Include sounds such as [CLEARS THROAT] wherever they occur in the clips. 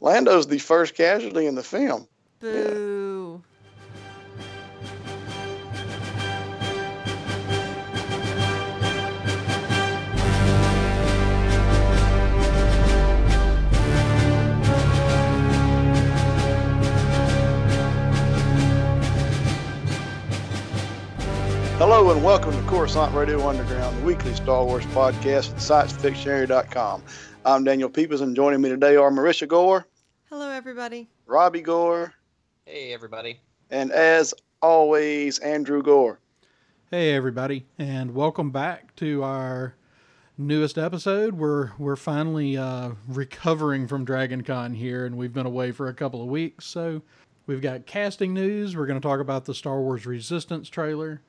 Lando's the first casualty in the film. Boo. Hello and welcome to Coruscant Radio Underground, the weekly Star Wars podcast at ScienceFictionary.com. I'm Daniel Peepers, and joining me today are Marisha Gore, Hello, everybody. Robbie Gore, Hey, everybody. and as always, Andrew Gore. Hey everybody, and welcome back to our newest episode. We're we're finally uh, recovering from Dragon Con here, and we've been away for a couple of weeks. So we've got casting news. We're going to talk about the Star Wars Resistance trailer,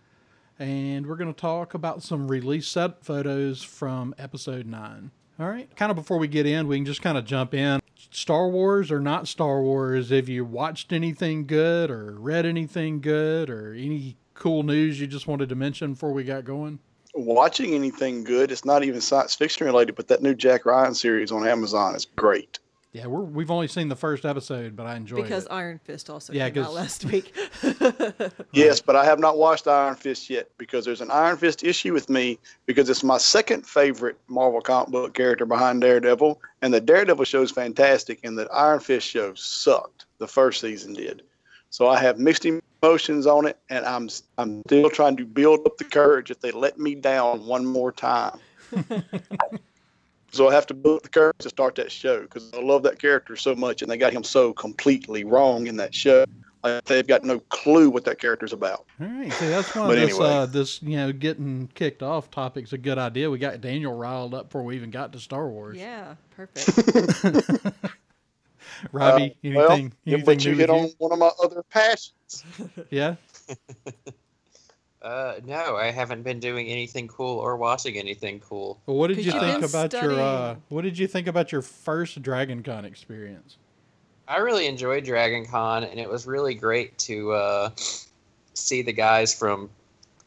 and we're going to talk about some release set photos from Episode Nine. All right, kind of before we get in, we can just kind of jump in. Star Wars or not Star Wars? Have you watched anything good or read anything good or any cool news you just wanted to mention before we got going? Watching anything good, it's not even science fiction related, but that new Jack Ryan series on Amazon is great. Yeah, we're, we've only seen the first episode, but I enjoyed Because it. Because Iron Fist also Yeah, came out 'cause- last week. [LAUGHS] Yes, but I have not watched Iron Fist yet because there's an Iron Fist issue with me because it's my second favorite Marvel comic book character behind Daredevil, and the Daredevil show is fantastic, and the Iron Fist show sucked. The first season did, so I have mixed emotions on it, and I'm I'm still trying to build up the courage if they let me down one more time. [LAUGHS] so I have to book the courage to start that show because I love that character so much, and they got him so completely wrong in that show. Like they've got no clue what that character's about. All right, see, that's why But this, anyway. uh, this, you know, getting kicked off topic's a good idea. We got Daniel riled up before we even got to Star Wars. yeah, perfect. [LAUGHS] Robbie, Uh, anything, yeah, anything but you hit with on one of my other passions. Yeah? [LAUGHS] Uh, no, I haven't been doing anything cool or watching anything cool. Well, what did you think been about your, uh, what did you think about your first Dragon Con experience? I really enjoyed Dragon Con, and it was really great to uh, see the guys from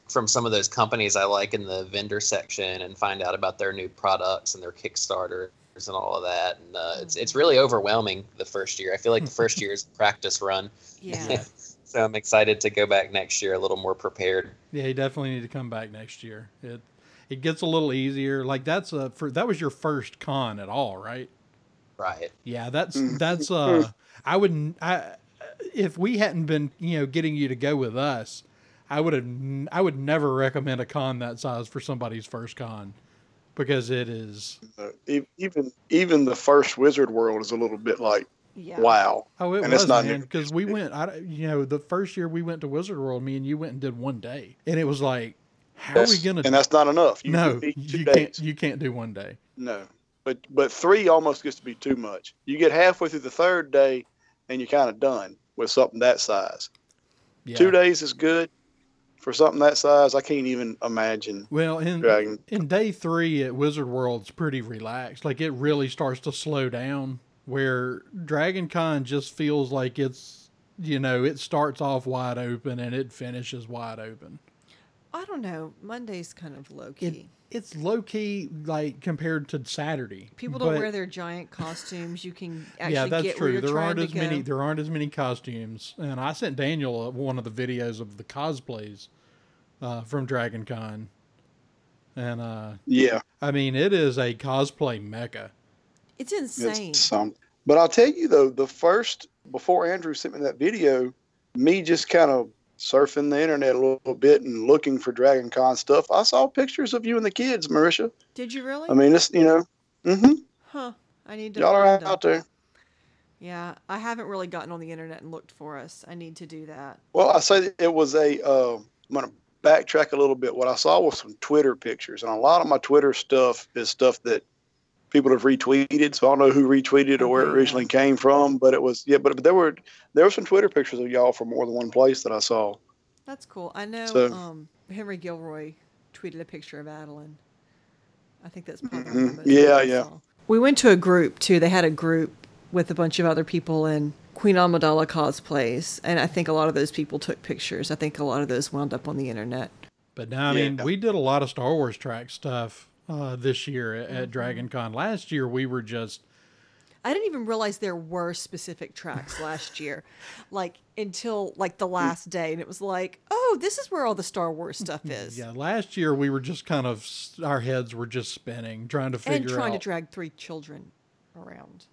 from some of those companies I like in the vendor section and find out about their new products and their Kickstarters and all of that. And uh, it's it's really overwhelming the first year. I feel like the first [LAUGHS] year is practice run. Yeah. [LAUGHS] so I'm excited to go back next year a little more prepared. Yeah, you definitely need to come back next year. It it gets a little easier. Like that's a for that was your first con at all, right? Right. Yeah, that's Mm. that's uh I wouldn't I if we hadn't been, you know, getting you to go with us, I would have I would never recommend a con that size for somebody's first con because it is Uh, even even the first Wizard World is a little bit like Yeah. wow. Oh, it And was man because we went. I you know the first year we went to Wizard World, me and you went and did one day, and it was like, how are we gonna? and that's not enough. You no, you days. can't. You can't do one day. No, but but three almost gets to be too much. You get halfway through the third day, and you're kind of done with something that size. Yeah. Two days is good for something that size. I can't even imagine Well, in Dragon. in day three at Wizard World, it's pretty relaxed. Like it really starts to slow down. Where Dragon Con just feels like it's you know it starts off wide open and it finishes wide open. I don't know. Monday's kind of low It, key. it's low key like compared to Saturday. People don't but- wear their giant costumes. You can [LAUGHS] actually yeah, that's get where true. you're There aren't as go. many. There aren't as many costumes, and I sent Daniel uh, one of the videos of the cosplays uh, from Dragon Con, and uh, Yeah, I mean it is a cosplay mecca. It's insane. it's some. But I'll tell you though, the first before Andrew sent me that video, me just kind of surfing the internet a little bit and looking for Dragon Con stuff. I saw pictures of you and the kids, Marisha. Did you really? I mean, it's you know, mm-hmm. huh. I need to. y'all are out there. Yeah, I haven't really gotten on the internet and looked for us. I need to do that. Well, I say it was a. Uh, I'm going to backtrack a little bit. What I saw was some Twitter pictures, and a lot of my Twitter stuff is stuff that people have retweeted. So I don't know who retweeted or where it originally came from, but it was yeah. But, but there were there were some Twitter pictures of y'all from more than one place that I saw. That's cool. I know So- um, Henry Gilroy tweeted a picture of Adeline. I think that's probably the most Yeah, yeah. We went to a group too. They had a group with a bunch of other people in Queen Amidala cosplays, and I think a lot of those people took pictures. I think a lot of those wound up on the internet. But now, I mean, Yeah. we did a lot of Star Wars track stuff uh, this year at, Mm-hmm. Dragon Con. Last year, we were just I didn't even realize there were specific tracks last year, like until like the last day, and it was like, oh, this is where all the Star Wars stuff is. Yeah, last year we were just kind of our heads were just spinning, trying to figure and trying out. to drag three children around.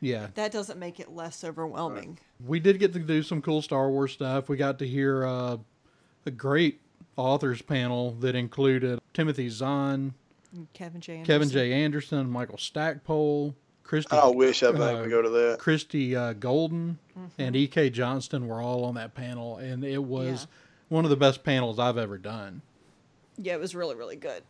yeah, That doesn't make it less overwhelming. we did get to do some cool Star Wars stuff. We got to hear uh, a great authors panel that included Timothy Zahn, Kevin J. Kevin Anderson. J. Anderson, Michael Stackpole, Christie. I wish I'd been able uh, to go to that. Christie uh, Golden Mm-hmm. and E.K. Johnston were all on that panel, and it was Yeah. one of the best panels I've ever done. Yeah, it was really, really good.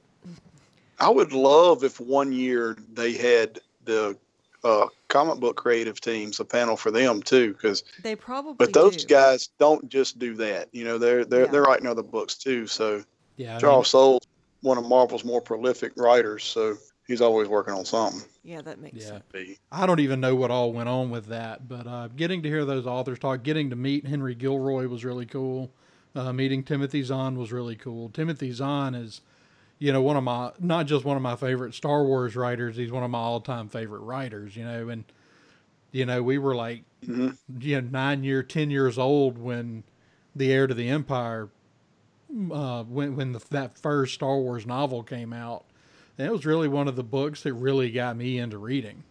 I would love if one year they had the uh, comic book creative teams, a panel for them too, because They probably but those do. guys don't just do that. You know, they're they're Yeah. they're writing other books too. So Yeah, I mean, Charles Soule's one of Marvel's more prolific writers, so he's always working on something. Yeah, that makes yeah. sense. Be- I don't even know what all went on with that, but uh, getting to hear those authors talk, getting to meet Henry Gilroy was really cool. Uh, meeting Timothy Zahn was really cool. Timothy Zahn is, you know, one of my not just one of my favorite Star Wars writers. He's one of my all-time favorite writers. You know, and you know we were like, Mhm. you know, nine year, ten years old when the Heir to the Empire, uh, when when the, that first Star Wars novel came out. And it was really one of the books that really got me into reading.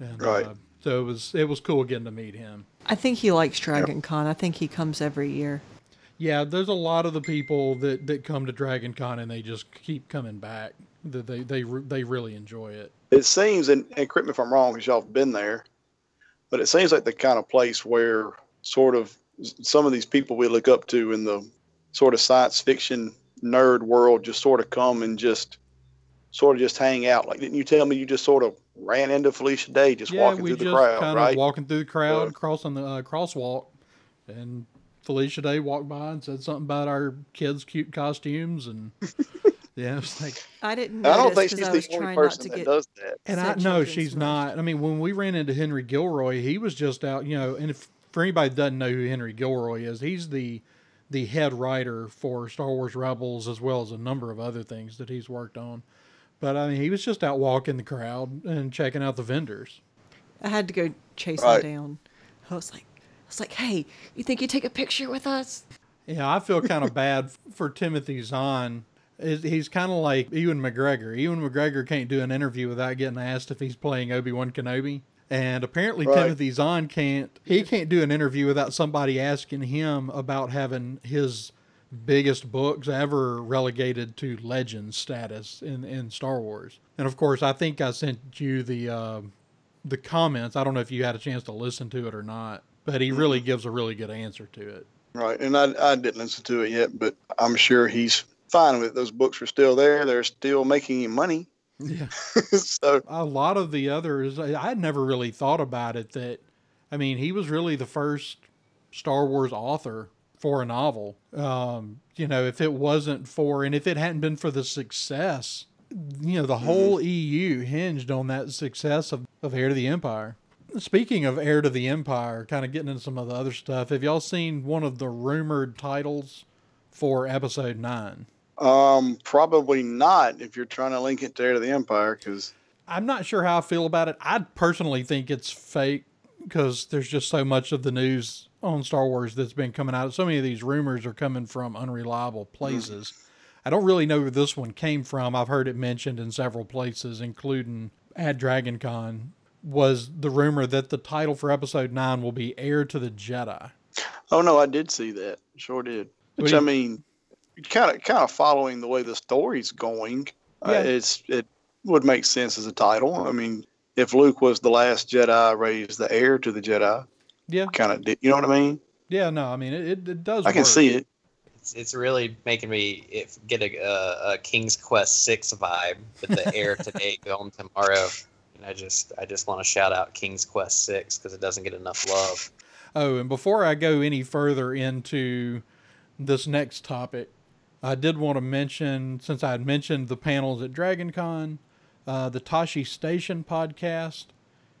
And, Right. Uh, so it was it was cool getting to meet him. I think he likes Dragon Con. I think he comes every year. Yeah, there's a lot of the people that, that come to Dragon Con and they just keep coming back. That they they they really enjoy it. It seems, and, and correct me if I'm wrong, because y'all have been there, but it seems like the kind of place where sort of s- some of these people we look up to in the sort of science fiction nerd world just sort of come and just sort of just hang out. Like, didn't you tell me you just sort of ran into Felicia Day just yeah, walking we through the just crowd, kind right? of walking through the crowd, Uh, crossing the uh, crosswalk, and Felicia Day walked by and said something about our kids' cute costumes, and [LAUGHS] yeah, it's like, I didn't I don't think she's the only not person to that get. does that. and I said no, she's not. I mean, when we ran into Henry Gilroy, he was just out, you know, and if for anybody that doesn't know who Henry Gilroy is, he's the the head writer for Star Wars Rebels as well as a number of other things that he's worked on. But I mean, he was just out walking the crowd and checking out the vendors. I had to go chase Right. him down. I was like, I was like, hey, you think you take a picture with us? Yeah, I feel kind of [LAUGHS] bad for Timothy Zahn. Is- He's kind of like Ewan McGregor. Ewan McGregor can't do an interview without getting asked if he's playing Obi Wan Kenobi. And apparently Right. Timothy Zahn can't. He can't do an interview without somebody asking him about having his biggest books ever relegated to legend status in, in Star Wars. And of course, I think I sent you the uh, the comments. I don't know if you had a chance to listen to it or not, but he really gives a really good answer to it. Right. And I, I didn't listen to it yet, but I'm sure he's fine with it. Those books are still there. They're still making him money. Yeah. [LAUGHS] so, a lot of the others I I had never really thought about it that I mean he was really the first Star Wars author for a novel. Um, you know, if it wasn't for and if it hadn't been for the success, you know, the whole EU hinged on that success of, of Heir to the Empire. Speaking of Heir to the Empire, kind of getting into some of the other stuff, have y'all seen one of the rumored titles for episode nine? Um, probably not if you're trying to link it to Heir to the Empire, because I'm not sure how I feel about it. I personally think it's fake because there's just so much of the news on Star Wars that's been coming out. So many of these rumors are coming from unreliable places. I don't really know where this one came from. I've heard it mentioned in several places, including at Dragon Con. Was the rumor that the title for episode nine will be Heir to the Jedi? oh no, I did see that. Sure did. Which do I mean, kind of kind of following the way the story's going, Yeah. uh, it's it would make sense as a title. I mean, if Luke was the last Jedi, Rey's the heir to the Jedi, Yeah, kind of, you know what I mean? yeah, no, I mean it, it, it does. I can work. see it. It's, it's really making me if, get a, a, a King's Quest six vibe with the Heir [LAUGHS] today going tomorrow. And I just I just want to shout out King's Quest six because it doesn't get enough love. Oh, and before I go any further into this next topic, I did want to mention, since I had mentioned the panels at DragonCon, uh, the Tashi Station podcast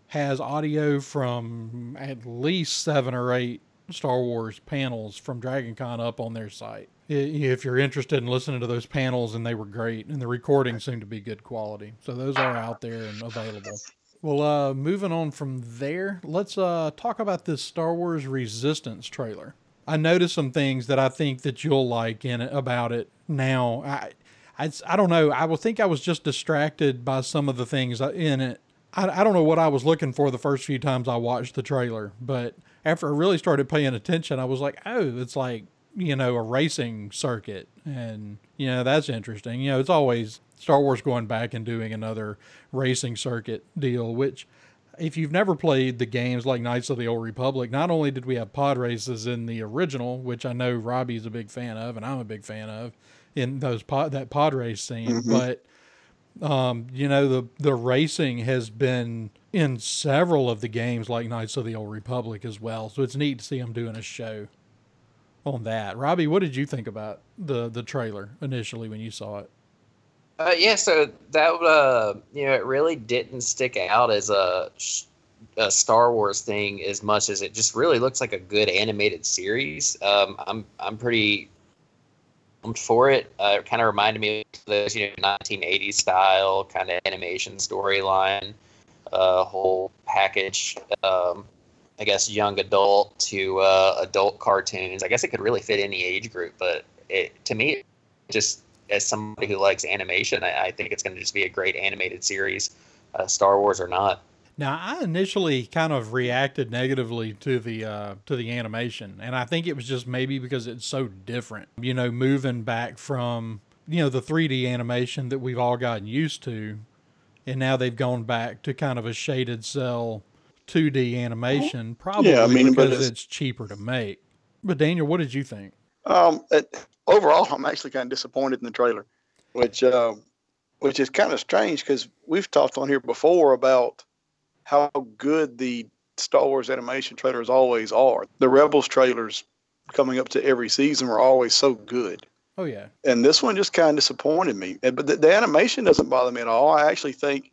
has audio from at least seven or eight Star Wars panels from DragonCon up on their site. If you're interested in listening to those panels, and they were great, and the recordings seem to be good quality, so those are out there and available. Well, uh, moving on from there, let's uh, talk about this Star Wars Resistance trailer. I noticed some things that I think that you'll like in it about it now. I, I, I don't know. I will think I was just distracted by some of the things uh, in it. I, I don't know what I was looking for the first few times I watched the trailer, but after I really started paying attention, I was like, oh, it's like you know a racing circuit, and you know that's interesting. You know, it's always Star Wars going back and doing another racing circuit deal, which if you've never played the games like Knights of the Old Republic, not only did we have pod races in the original, which I know Robbie's a big fan of, and I'm a big fan of, in those pod that pod race scene, mm-hmm. but um, you know the the racing has been in several of the games like Knights of the Old Republic as well. So it's neat to see them doing a show on that. Robbie, what did you think about the the trailer initially when you saw it? Uh, yeah, so that uh, you know, it really didn't stick out as a, a Star Wars thing as much as it just really looks like a good animated series. Um, I'm I'm pretty for it. Uh, it kind of reminded me of those you know 1980s style kind of animation storyline, uh, whole package. Um, I guess young adult to uh, adult cartoons. I guess it could really fit any age group, but it to me, just as somebody who likes animation, I, I think it's going to just be a great animated series, uh, Star Wars or not. Now, I initially kind of reacted negatively to the uh, to the animation, and I think it was just maybe because it's so different. You know, moving back from you know the 3D animation that we've all gotten used to, and now they've gone back to kind of a shaded cell 2D animation, probably yeah, I mean, because it's, it's, cheaper to make. But Daniel, what did you think? Um, it, overall, I'm actually kind of disappointed in the trailer, which uh, which is kind of strange because we've talked on here before about how good the Star Wars animation trailers always are. The Rebels trailers coming up to every season were always so good. Oh yeah. And this one just kind of disappointed me. But the, the, animation doesn't bother me at all. I actually think,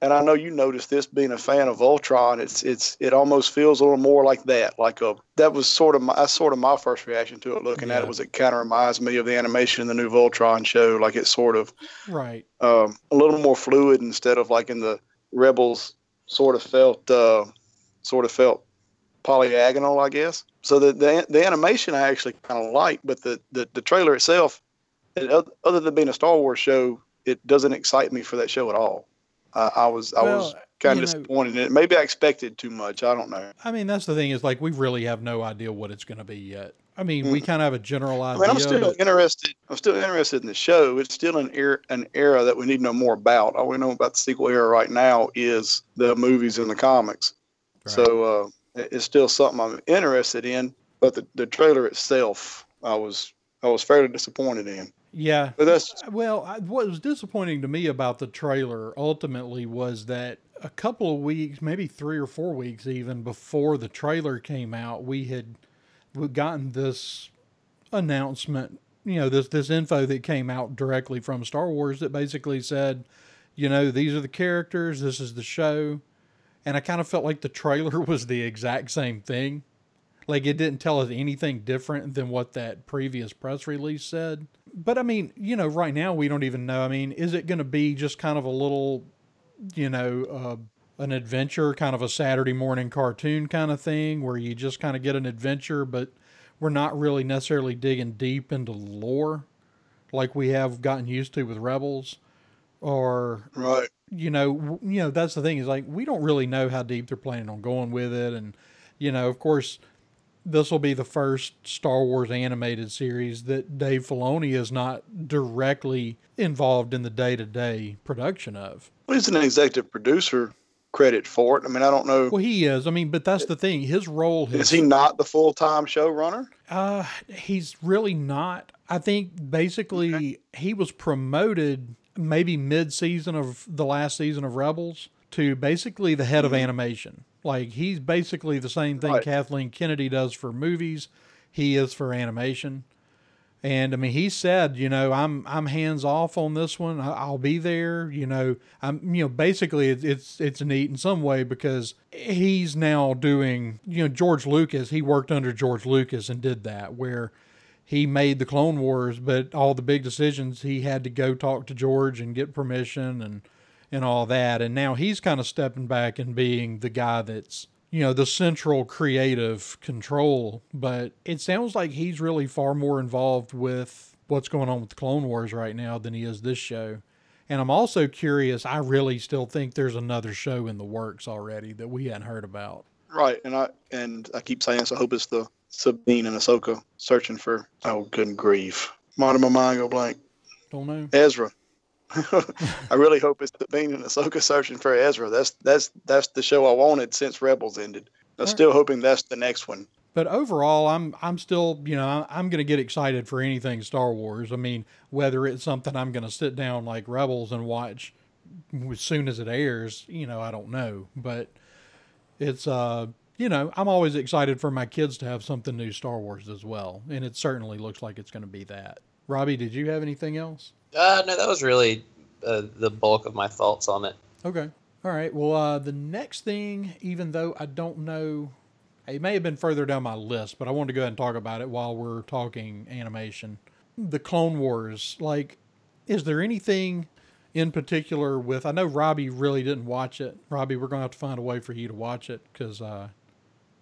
and I know you noticed this being a fan of Voltron, it's it's it almost feels a little more like that. Like a that was sort of my that's sort of my first reaction to it. Looking yeah. at it was it kind of reminds me of the animation in the new Voltron show. Like it's sort of right um, a little more fluid instead of like in the Rebels sort of felt uh, sort of felt polyagonal, I guess. So the the, the animation I actually kind of like, but the, the the trailer itself, it, other than being a Star Wars show, it doesn't excite me for that show at all. Uh, I was I well, was kind of disappointed know, in it. Maybe I expected too much. I don't know. I mean, that's the thing is like we really have no idea what it's going to be yet. I mean, mm-hmm. we kind of have a general idea. I mean, I'm still but... interested. I'm still interested in the show. It's still an era, an era that we need to know more about. All we know about the sequel era right now is the movies and the comics. Right. So uh, it's still something I'm interested in. But the, the trailer itself, I was I was fairly disappointed in. Yeah, but that's well. What was disappointing to me about the trailer ultimately was that a couple of weeks, maybe three or four weeks, even before the trailer came out, we had we've gotten this announcement, you know, this this info that came out directly from Star Wars that basically said, you know, these are the characters, this is the show. And I kind of felt like the trailer [LAUGHS] was the exact same thing. Like it didn't tell us anything different than what that previous press release said. But I mean, you know, right now we don't even know. I mean, is it going to be just kind of a little, you know, uh, an adventure, kind of a Saturday morning cartoon kind of thing where you just kind of get an adventure, but we're not really necessarily digging deep into lore like we have gotten used to with Rebels or right you know you know that's the thing is like we don't really know how deep they're planning on going with it and you know of course this will be the first Star Wars animated series that Dave Filoni is not directly involved in the day-to-day production of. Well, he's an executive producer credit for it. I mean, I don't know. Well, he is. I mean, but that's the thing. His role is he not the full time showrunner? Uh, he's really not. I think basically okay. he was promoted maybe mid season of the last season of Rebels to basically the head mm-hmm. of animation. Like he's basically the same thing right. Kathleen Kennedy does for movies. He is for animation. And I mean, he said, you know, I'm I'm hands off on this one. I'll be there. You know, I'm you know basically it's it's it's neat in some way because he's now doing you know George Lucas. He worked under George Lucas and did that where he made the Clone Wars, but all the big decisions he had to go talk to George and get permission and and all that. And now he's kind of stepping back and being the guy that's, you know, the central creative control. But it sounds like he's really far more involved with what's going on with the Clone Wars right now than he is this show. And I'm also curious, I really still think there's another show in the works already that we hadn't heard about. Right, and I and I keep saying this. I hope it's the Sabine and Ahsoka searching for. Oh, good grief! Why did my mind go blank? Don't know. Ezra. [LAUGHS] I really hope it's Sabine and Ahsoka searching for Ezra. That's that's that's the show I wanted since Rebels ended. I'm still hoping that's the next one. But overall, I'm I'm still you know I'm going to get excited for anything Star Wars. I mean, whether it's something I'm going to sit down like Rebels and watch as soon as it airs, you know, I don't know. But it's uh you know I'm always excited for my kids to have something new Star Wars as well, and it certainly looks like it's going to be that. Robbie, did you have anything else? Uh, no, that was really uh, the bulk of my thoughts on it. Okay. All right. Well, uh, the next thing, even though I don't know, it may have been further down my list, but I wanted to go ahead and talk about it while we're talking animation. The Clone Wars. Like, is there anything in particular with? I know Robbie really didn't watch it. Robbie, we're going to have to find a way for you to watch it because uh,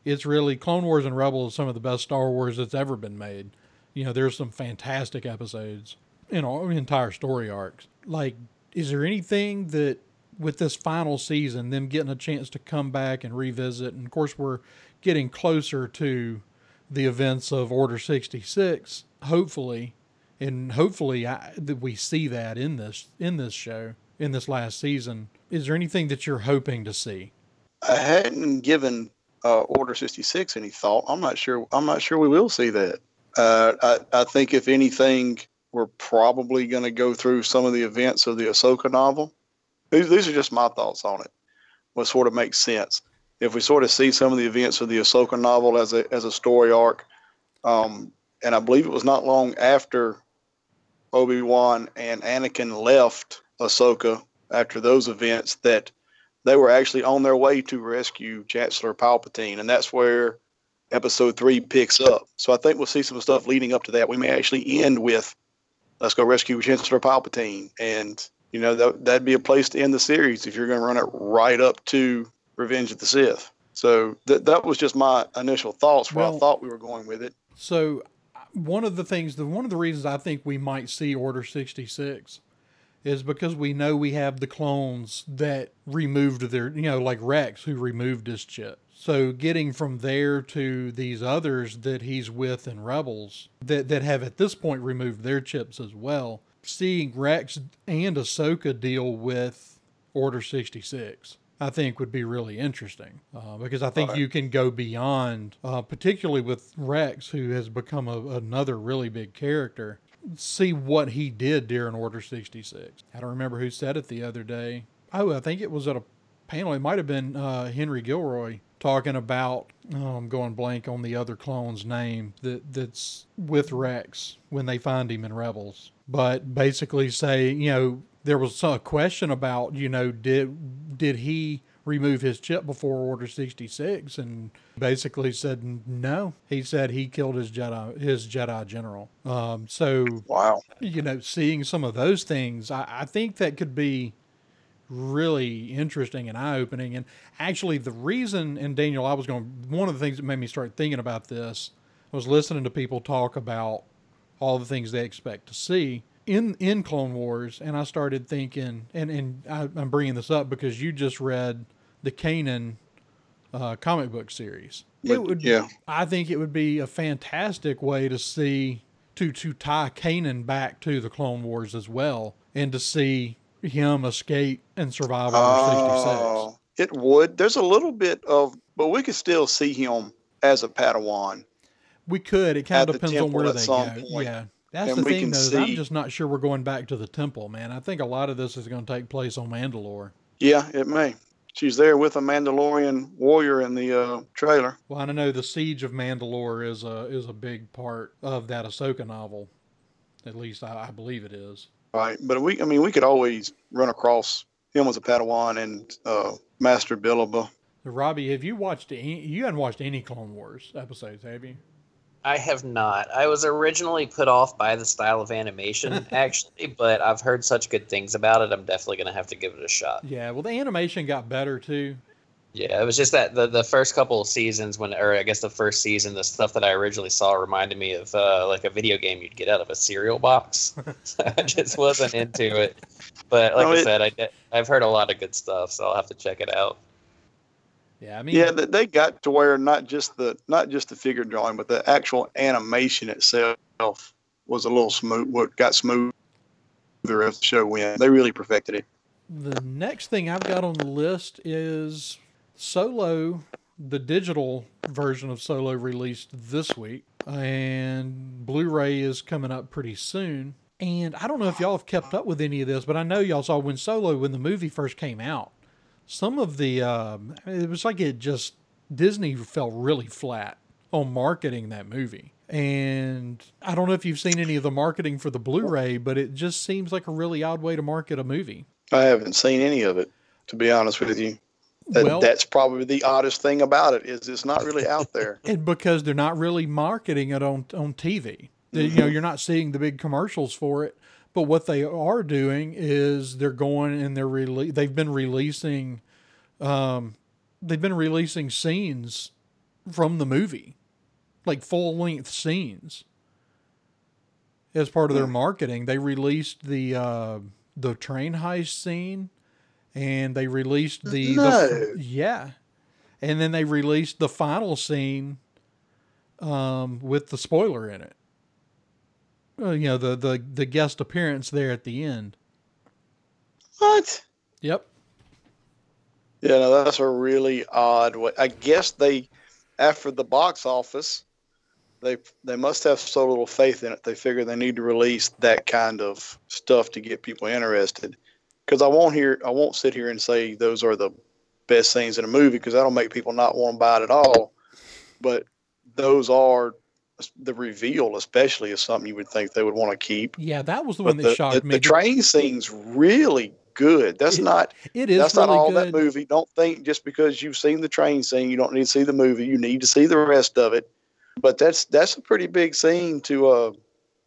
it's really Clone Wars and Rebels some of the best Star Wars that's ever been made. You know, there's some fantastic episodes in all entire story arcs. Like, is there anything that with this final season, them getting a chance to come back and revisit, and of course we're getting closer to the events of Order 66, hopefully, and hopefully I, that we see that in this in this show in this last season. Is there anything that you're hoping to see? I hadn't given uh, Order 66 any thought. I'm not sure. I'm not sure we will see that. Uh, I, I think if anything, we're probably going to go through some of the events of the Ahsoka novel. These, these are just my thoughts on it. What sort of makes sense if we sort of see some of the events of the Ahsoka novel as a as a story arc, um, and I believe it was not long after Obi Wan and Anakin left Ahsoka after those events that they were actually on their way to rescue Chancellor Palpatine, and that's where Episode three picks up. So I think we'll see some stuff leading up to that. We may actually end with let's go rescue Chancellor Palpatine. And, you know, that, that'd be a place to end the series if you're going to run it right up to Revenge of the Sith. So that that was just my initial thoughts where Well- I thought we were going with it. So, uh, one of the things, the one of the reasons I think we might see Order 66 is because we know we have the clones that removed their, you know, like Rex who removed his chip. So, getting from there to these others that he's with in Rebels that, that have at this point removed their chips as well, seeing Rex and Ahsoka deal with Order 66. I think would be really interesting uh, because I think Right. you can go beyond, uh, particularly with Rex, who has become a, another really big character. See what he did during Order 66. I don't remember who said it the other day. Oh, I think it was at a panel. It might have been uh, Henry Gilroy talking about. Oh, I'm going blank on the other clone's name that that's with Rex when they find him in Rebels. But basically, say you know there was a question about you know did did he remove his chip before Order 66 and basically said no. He said he killed his Jedi his Jedi general. Um, so Wow. you know, seeing some of those things, I, I think that could be really interesting and eye opening. And actually, the reason, and Daniel, I was going, one of the things that made me start thinking about this was listening to people talk about all the things they expect to see in in Clone Wars, and I started thinking, and and I, I'm bringing this up because you just read the Kanan uh, comic book series. But, it would, yeah. I think it would be a fantastic way to see to to tie Kanan back to the Clone Wars as well, and to see him escape and survive Order sixty six. Oh, it would. There's a little bit of, but we could still see him as a Padawan. We could. It kind of depends on where they go. point. Yeah. That's And the thing, though. is I'm just not sure we're going back to the temple, man. I think a lot of this is going to take place on Mandalore. Yeah, it may. She's there with a Mandalorian warrior in the uh, trailer. Well, I know the Siege of Mandalore is a is a big part of that Ahsoka novel. At least I, I believe it is. Right, but we, I mean, we could always run across him as a Padawan and uh, Master Billaba. Robbie, have you watched any? You haven't watched any Clone Wars episodes, have you? I have not. I was originally put off by the style of animation, [LAUGHS] actually, but I've heard such good things about it. I'm definitely going to have to give it a shot. Yeah, well, the animation got better too. Yeah, it was just that the, the first couple of seasons when, or I guess the first season, the stuff that I originally saw reminded me of uh, like a video game you'd get out of a cereal box. [LAUGHS] so I just wasn't into it. But like No, I it- said, I, I've heard a lot of good stuff, so I'll have to check it out. Yeah, I mean, Yeah, they, they got to where not just the not just the figure drawing, but the actual animation itself was a little smooth. What got smoother as the show went. They really perfected it. The next thing I've got on the list is Solo, the digital version of Solo released this week, and Blu ray is coming up pretty soon. And I don't know if y'all have kept up with any of this, but I know y'all saw when Solo, when the movie first came out, some of the, um, it was like it just, Disney fell really flat on marketing that movie. And I don't know if you've seen any of the marketing for the Blu ray, but it just seems like a really odd way to market a movie. I haven't seen any of it, to be honest with you. That, Well- that's probably the oddest thing about it is it's not really out there. [LAUGHS] and because they're not really marketing it on on TV. They- You know, you're not seeing the big commercials for it. But what they are doing is they're going and they're rele- they've been releasing, um, they've been releasing scenes from the movie, like full length scenes. As part of their marketing, they released the uh, the train heist scene, and they released the, No. the yeah, and then they released the final scene um, with the spoiler in it. Uh, you know the, the the guest appearance there at the end. What? Yep. Yeah, no, that's a really odd way. I guess they, after the box office, they they must have so little faith in it. They figure they need to release that kind of stuff to get people interested. Because I won't hear, I won't sit here and say those are the best scenes in a movie because that'll make people not want to buy it at all. But those are the reveal, especially, is something you would think they would want to keep. Yeah, that was the But one that the, shocked the, me. the train scene's really good. That's It- not it is that's really not all good. that movie. Don't think just because you've seen the train scene, you don't need to see the movie. You need to see the rest of it. But that's that's a pretty big scene to uh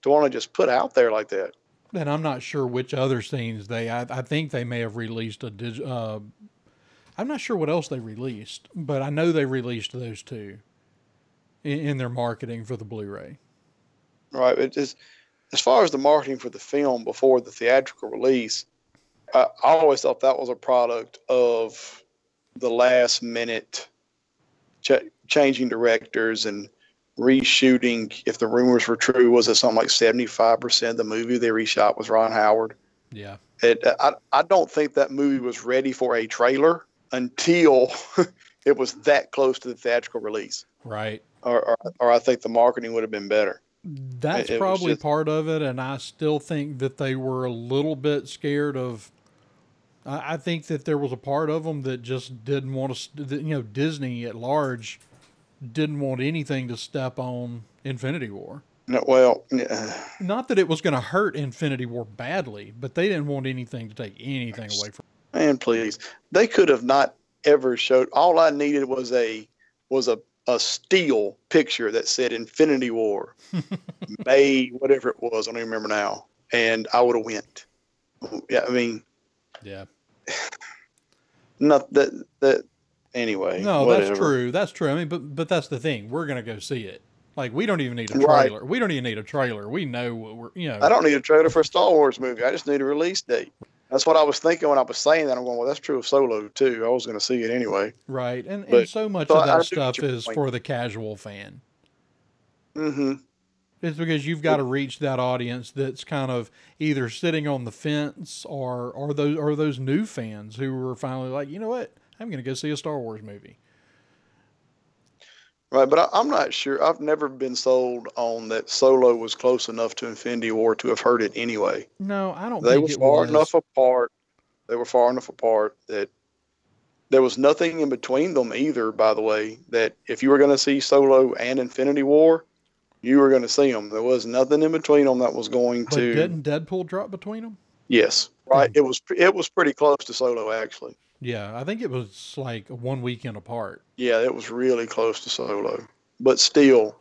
to want to just put out there like that. And I'm not sure which other scenes they. I, I think they may have released a. Dig, uh, I'm not sure what else they released, but I know they released those two in, in their marketing for the Blu-ray. Right. It is as far as the marketing for the film before the theatrical release, I, I always thought that was a product of the last minute ch- changing directors and reshooting. If the rumors were true, was it something like seventy five percent of the movie they reshot was Ron Howard? Yeah, it, I, I don't think that movie was ready for a trailer until [LAUGHS] it was that close to the theatrical release. right. Or, or, or I think the marketing would have been better. That's It- it probably just- part of it, and I still think that they were a little bit scared of. I I think that there was a part of them that just didn't want to. You know, Disney at large didn't want anything to step on Infinity War. No, well, yeah, Not that it was going to hurt Infinity War badly, but they didn't want anything to take anything away from. man, please. They could have not ever showed. All I needed was a was a a still picture that said Infinity War, [LAUGHS] May whatever it was. I don't even remember now. And I would have went. Yeah, I mean, Yeah. [SIGHS] not that that. Anyway, No, whatever. that's true. That's true. I mean, but but that's the thing. We're going to go see it. Like we don't even need a Right. trailer. We don't even need a trailer. We know what we're. You know. I don't need a trailer for a Star Wars movie. I just need a release date. That's what I was thinking when I was saying that. I'm going, well, that's true of Solo too. I was going to see it anyway. Right, and, and so much so of that I do get stuff is point. for the casual fan. Mm hmm It's because you've got to reach that audience that's kind of either sitting on the fence or or those or those new fans who are finally like, you know what, I'm going to go see a Star Wars movie. Right, but I, I'm not sure. I've never been sold on that Solo was close enough to Infinity War to have heard it anyway. No, I don't. They were far was. enough apart. They were far enough apart that there was nothing in between them either. By the way, that if you were going to see Solo and Infinity War, you were going to see them. There was nothing in between them that was going But to. didn't Deadpool drop between them? Yes, right. Hmm. It was it was pretty close to Solo actually. Yeah, I think it was like one weekend apart. Yeah, it was really close to Solo, but still,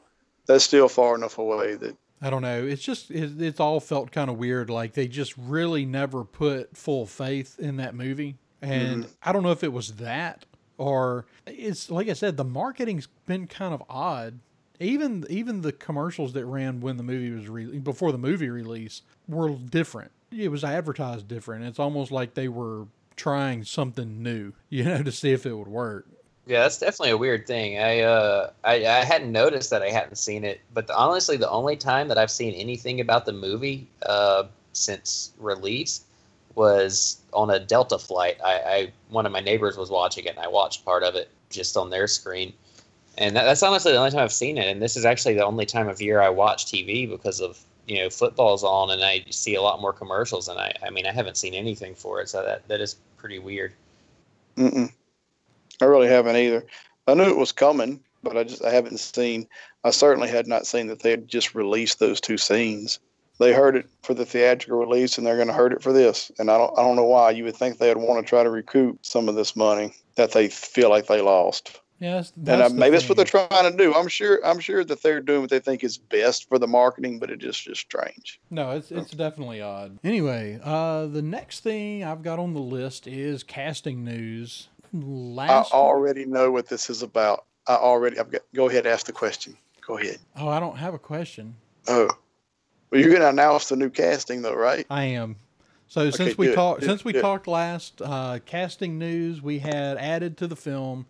that's still far enough away that I don't know. It's just it, it's all felt kind of weird. Like they just really never put full faith in that movie, and mm-hmm. I don't know if it was that or it's like I said, the marketing's been kind of odd. Even even the commercials that ran when the movie was re- before the movie release were different. It was advertised different. It's almost like they were trying something new, [LAUGHS] you know, to see if it would work. Yeah, that's definitely a weird thing. I uh, I, I hadn't noticed that I hadn't seen it, but the, honestly, the only time that I've seen anything about the movie uh, since release was on a Delta flight. I, I one of my neighbors was watching it, and I watched part of it just on their screen. And that, that's honestly the only time I've seen it. And this is actually the only time of year I watch TV because of you know football's on, and I see a lot more commercials. And I, I mean, I haven't seen anything for it, so that that is pretty weird. Mm-mm. I really haven't either. I knew it was coming, but I just I haven't seen. I certainly had not seen that they had just released those two scenes. They heard it for the theatrical release, and they're going to hurt it for this. And I don't I don't know why. You would think they'd want to try to recoup some of this money that they feel like they lost. Yeah, that's, and that's the maybe that's what they're trying to do. I'm sure. I'm sure that they're doing what they think is best for the marketing, but it is just strange. No, it's it's definitely odd. Anyway, uh, the next thing I've got on the list is casting news. Last I already know what this is about. I already. I've got. Go ahead. Ask the question. Go ahead. oh, I don't have a question. Oh, well, you're going to announce the new casting, though, right? I am. So since Okay, we talked since we talked last, uh, casting news we had added to the film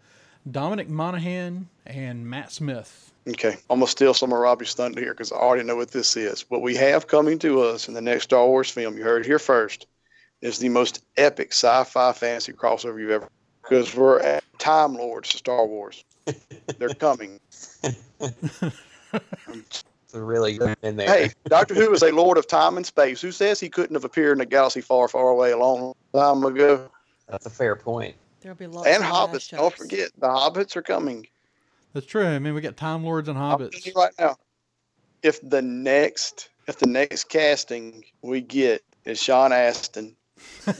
Dominic Monaghan and Matt Smith. Okay, I'm gonna steal some of Robbie's thunder here because I already know what this is. What we have coming to us in the next Star Wars film, you heard it here first, is the most epic sci-fi fantasy crossover you've ever. Because we're at Time Lords to Star Wars. [LAUGHS] They're coming. [LAUGHS] It's really good in there. Hey, Doctor Who is a lord of time and space. Who says he couldn't have appeared in a galaxy far, far away a long time ago? That's a fair point. There'll be lots And of hobbits. Don't mashups. forget, the hobbits are coming. That's true. I mean, we got Time Lords and I'm you Hobbits. right now, if the next if the next casting we get is Sean Astin [LAUGHS]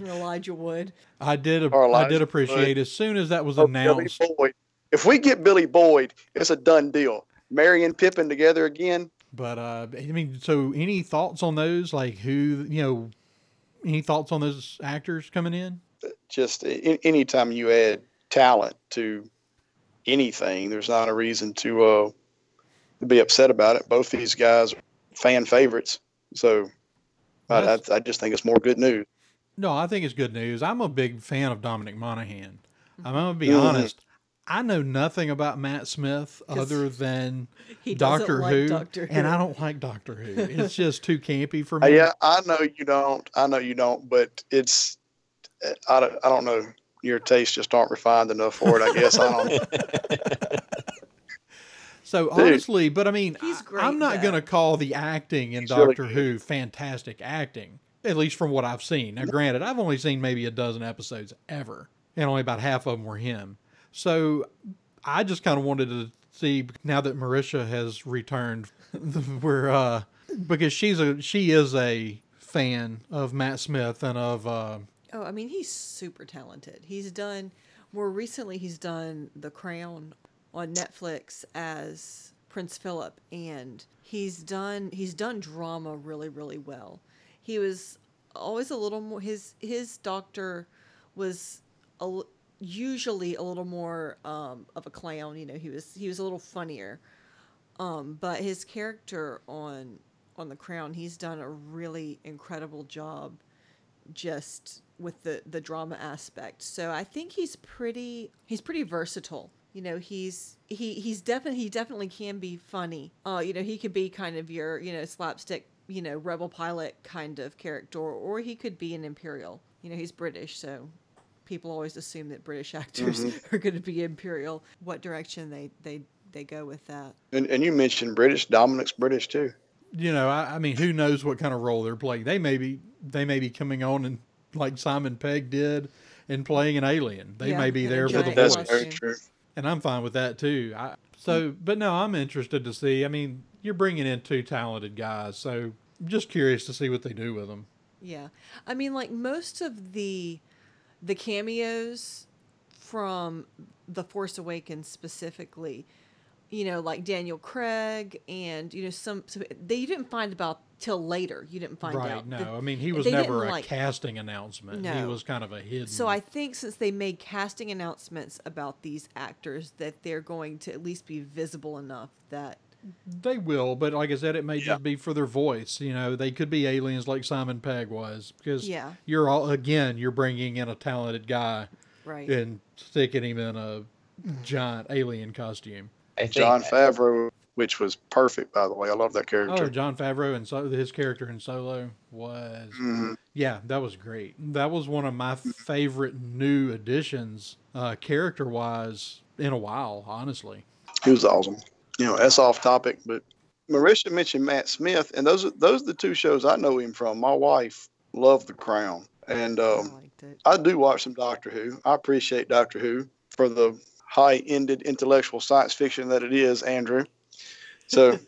Elijah Wood. I did. Or I did appreciate as soon as that was or Billy announced. Boyd, if we get Billy Boyd, it's a done deal. Merry and Pippin together again. But uh, I mean, so any thoughts on those? Like who you know? Any thoughts on those actors coming in? Just anytime you add talent to anything, there's not a reason to uh, to be upset about it. Both these guys are fan favorites, so I, I, I just think it's more good news. No, I think it's good news. I'm a big fan of Dominic Monaghan. I'm gonna be Mhm. honest. I know nothing about Matt Smith [LAUGHS] other than He Doctor like Who, Doctor Who. and I don't like Doctor Who. [LAUGHS] It's just too campy for Uh, me. yeah, I know you don't. I know you don't, but it's I don't, I don't know. Your tastes just aren't refined enough for it. I guess I don't. [LAUGHS] So Dude. honestly, but I mean, He's I- great, I'm not going to call the acting in He's really Doctor good. Who fantastic acting, at least from what I've seen. Now, granted, I've only seen maybe a dozen episodes ever, and only about half of them were him. So I just kind of wanted to see now that Marisha has returned, [LAUGHS] where uh, because she's a she is a fan of Matt Smith and of uh, Oh, I mean, he's super talented. He's done more recently. He's done The Crown on Netflix as Prince Philip, and he's done he's done drama really, really well. He was always a little more. His his doctor was a, usually a little more um, of a clown. You know, he was he was a little funnier. Um, but his character on on The Crown, he's done a really incredible job just with the the drama aspect. So I think he's pretty he's pretty versatile. You know, he's he he's definitely he definitely can be funny. Uh, you know, he could be kind of your you know slapstick you know rebel pilot kind of character, or he could be an imperial. You know, he's British, so people always assume that British [LAUGHS] actors mm-hmm. are going to be imperial. What direction they they they go with that? And, and you mentioned British. Dominic's British too. you know, I, I mean, who knows what kind of role they're playing? They may be they may be coming on and like Simon Pegg did and playing an alien. They Yeah, may be there for the That's voice, very true. and I'm fine with that too. I, so, mm. but no, I'm interested to see. I mean, you're bringing in two talented guys, so I'm just curious to see what they do with them. Yeah. I mean like most of the the cameos from The Force Awakens specifically you know, like Daniel Craig and you know some, some they you didn't find about till later. You didn't find right. out. No, The- I mean he was never a like- casting announcement. No. He was kind of a hidden. So I think since they made casting announcements about these actors, that they're going to at least be visible enough that They will, but like I said, it may Yeah. just be for their voice. You know, they could be aliens like Simon Pegg was, because Yeah. you're all again, you're bringing in a talented guy right. and sticking him in a giant alien costume. Jon Favreau, which was perfect, by the way. I love that character. Oh, character. Jon Favreau and so his character in Solo was, Mhm. yeah, that was great. That was one of my favorite new additions, uh, character wise, in a while. Honestly, He was awesome. You know, that's off topic, but Marisha mentioned Matt Smith, and those are those are the two shows I know him from. My wife loved The Crown, and I um, liked it. I do watch some Doctor Who. I appreciate Doctor Who for the high-ended intellectual science fiction that it is, Andrew. So,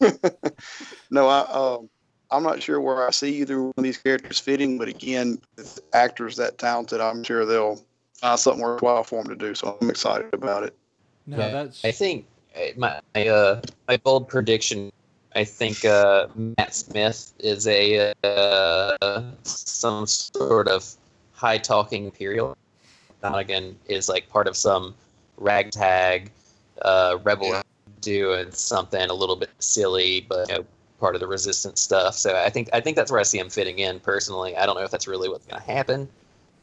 [LAUGHS] no, I um, I'm not sure where I see either one of these characters fitting, but again, with actors that talented, I'm sure they'll find something worthwhile for them to do. So I'm excited about it. no, that's I think my my, uh, my bold prediction. I think uh, Matt Smith is a uh, some sort of high talking imperial. Donegan is like part of some ragtag uh, rebel Yeah. doing something a little bit silly, but you know, part of the resistance stuff. So I think I think that's where I see him fitting in personally. I don't know if that's really what's going to happen,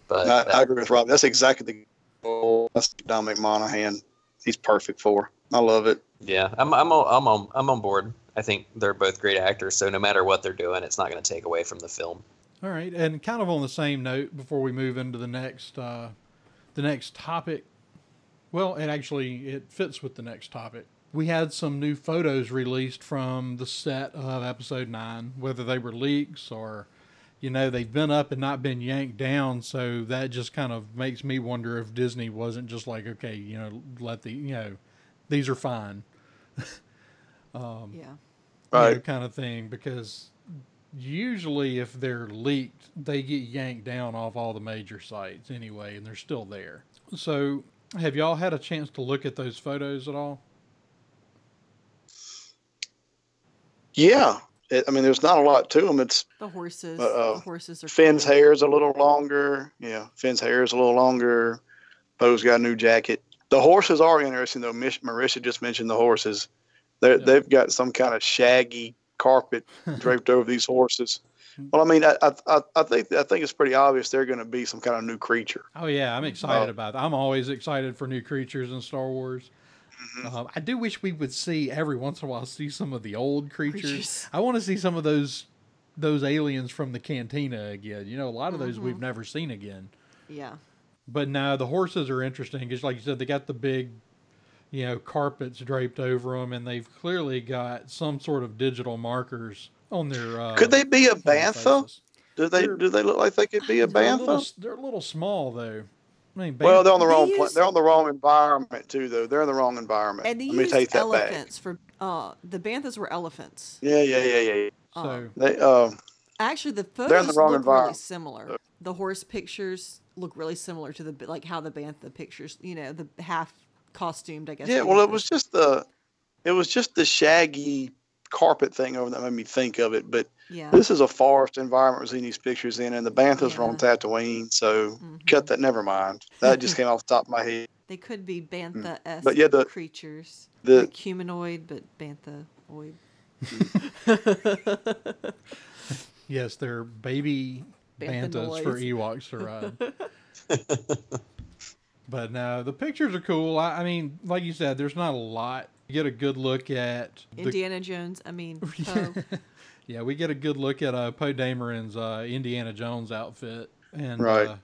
but I, that- I agree with Rob. That's exactly the goal. That's Dominic Monaghan. He's perfect for. I love it. Yeah, I'm I'm on, I'm on I'm on board. I think they're both great actors, so no matter what they're doing, it's not going to take away from the film. All right, and kind of on the same note, before we move into the next uh, the next topic, well, it actually it fits with the next topic. We had some new photos released from the set of episode nine, whether they were leaks or, you know, they've been up and not been yanked down. So that just kind of makes me wonder if Disney wasn't just like, okay, you know, let the you know, these are fine. [LAUGHS] yeah. you know, kind of thing because usually if they're leaked they get yanked down off all the major sites anyway and they're still there so have y'all had a chance to look at those photos at all Yeah. It, I mean, there's not a lot to them. It's The horses. But, uh, the horses are Finn's cool. hair is a little longer. Yeah, Finn's hair is a little longer. Poe's got a new jacket. The horses are interesting though. Mish, Marisha just mentioned the horses. They yeah. they've got some kind of shaggy carpet [LAUGHS] draped over these horses. Well, I mean, I, I I- I think I think it's pretty obvious they're going to be some kind of new creature. oh yeah i'm excited Oh. about that i'm always excited for new creatures in star wars Mm-hmm. um, i do wish we would see every once in a while see some of the old creatures, Creatures. i want to see some of those those aliens from the cantina again you know a lot of those Mm-hmm. we've never seen again Yeah. But no, the horses are interesting because, like you said, they got the big, you know, carpets draped over them, and they've clearly got some sort of digital markers on their. Uh, Could they be a on bantha? faces. Do they They're- do they look like they could be a [SIGHS] They're a, little, bantha? they're a little small, though. I mean, Well, they're on the They wrong pla- use- they're on the wrong environment too, though. They're in the wrong environment. And they Let me used take that back. elephants for uh the banthas were elephants. Yeah, yeah, yeah, yeah. yeah. so They uh, Actually, the They're photos in the wrong look really similar. The horse pictures look really similar to the like how the bantha pictures. You know, the half costumed. I guess. yeah. Well, it was just the it was just the shaggy carpet thing over that made me think of it. But Yeah. this is a forest environment we're seeing these pictures in, and the banthas were on Tatooine. So Mhm. cut that. Never mind. That just came off the top of my head. They could be bantha esque Mm. But yeah, the- creatures. the- like humanoid, but banthaoid. [LAUGHS] yes, they're baby bantas for Banthanoids. Ewoks to ride. [LAUGHS] but no, the pictures are cool. I, I mean, like you said, there's not a lot. You get a good look at the Indiana Jones. I mean, [LAUGHS] Poe. [LAUGHS] Yeah, we get a good look at uh, Poe Dameron's uh, Indiana Jones outfit, and Right. uh,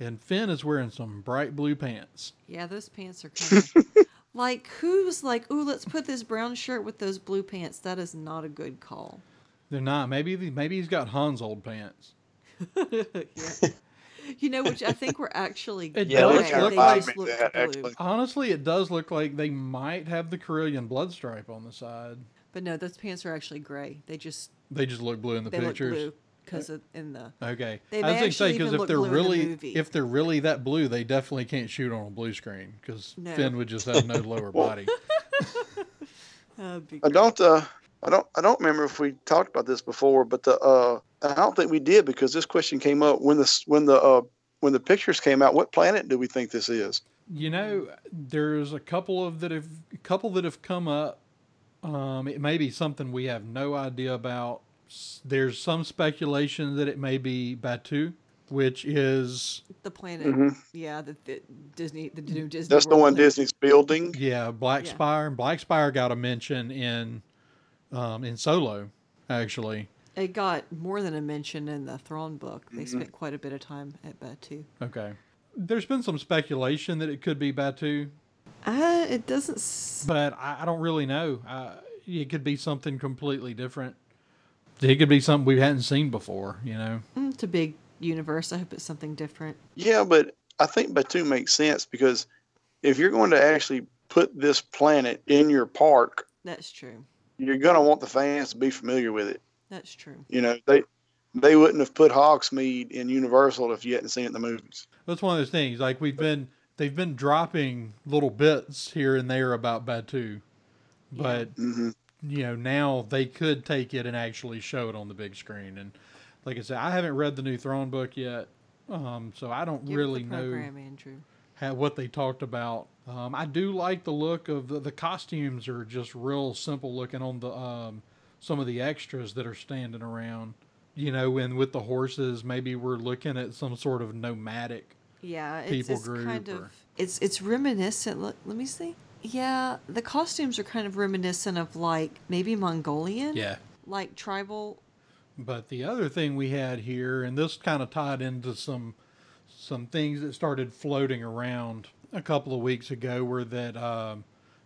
and Finn is wearing some bright blue pants. yeah, those pants are kind of like who's like, ooh, let's put this brown shirt with those blue pants. That is not a good call. They're not. Maybe the- maybe he's got Han's old pants. [LAUGHS] yeah. You know, which I think were actually It Yeah, gray. they kinda They just me of looked that, blue. actually. Honestly, it does look like they might have the Corellian blood stripe on the side. But no, those pants are actually gray. They just They just look blue in the they look pictures. blue. because in the Okay. They I was say because if they're blue in the really if they're really that blue, they definitely can't shoot on a blue screen because No. Finn would just have no lower [LAUGHS] body. [LAUGHS] uh, be I don't. Uh, I don't. I don't remember if we talked about this before, but the. Uh, I don't think we did because this question came up when the when the uh, when the pictures came out. What planet do we think this is? You know, there's a couple of that have a couple that have come up. Um, it may be something we have no idea about. There's some speculation that it may be Batuu, which is the planet. Mhm. Yeah, the, the Disney, the new Disney. That's the one planet. Disney's building. yeah Black Yeah. Spire. Black Spire got a mention in um, in Solo, actually. It got more than a mention in the Thrawn book. They Mm-hmm. spent quite a bit of time at Batuu. Okay. There's been some speculation that it could be Batuu, Uh, it doesn't. S- but I, I don't really know. Uh, it could be something completely different. It could be something we hadn't seen before, you know. mm, it's a big universe. I hope it's something different. Yeah, but I think Batuu makes sense because if you're going to actually put this planet in your park, That's true. You're going to want the fans to be familiar with it. That's true. You know, they they wouldn't have put Hogsmeade in Universal if you hadn't seen it in the movies. That's one of those things. Like we've been, they've been dropping little bits here and there about Batuu, but hmm you know now they could take it and actually show it on the big screen. And like I said, I haven't read the new Thrawn book yet, um, so I don't Give really the know program, Andrew. How, what they talked about. Um, I do like the look of the, the costumes are just real simple looking on the um, some of the extras that are standing around. You know, and with the horses, maybe we're looking at some sort of nomadic Yeah, it's, people it's group kind or- of it's it's reminiscent. Let, let me see. Yeah, the costumes are kind of reminiscent of like maybe Mongolian. Yeah. Like tribal. But the other thing we had here, and this kind of tied into some some things that started floating around a couple of weeks ago, were that um,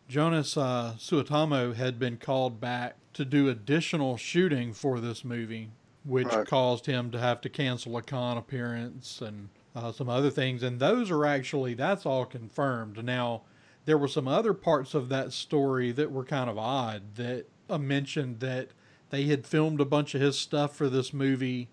Joonas uh, Suotamo had been called back to do additional shooting for this movie, which Right. caused him to have to cancel a con appearance and uh, some other things. And those are actually that's all confirmed now. There were some other parts of that story that were kind of odd that uh, mentioned that they had filmed a bunch of his stuff for this movie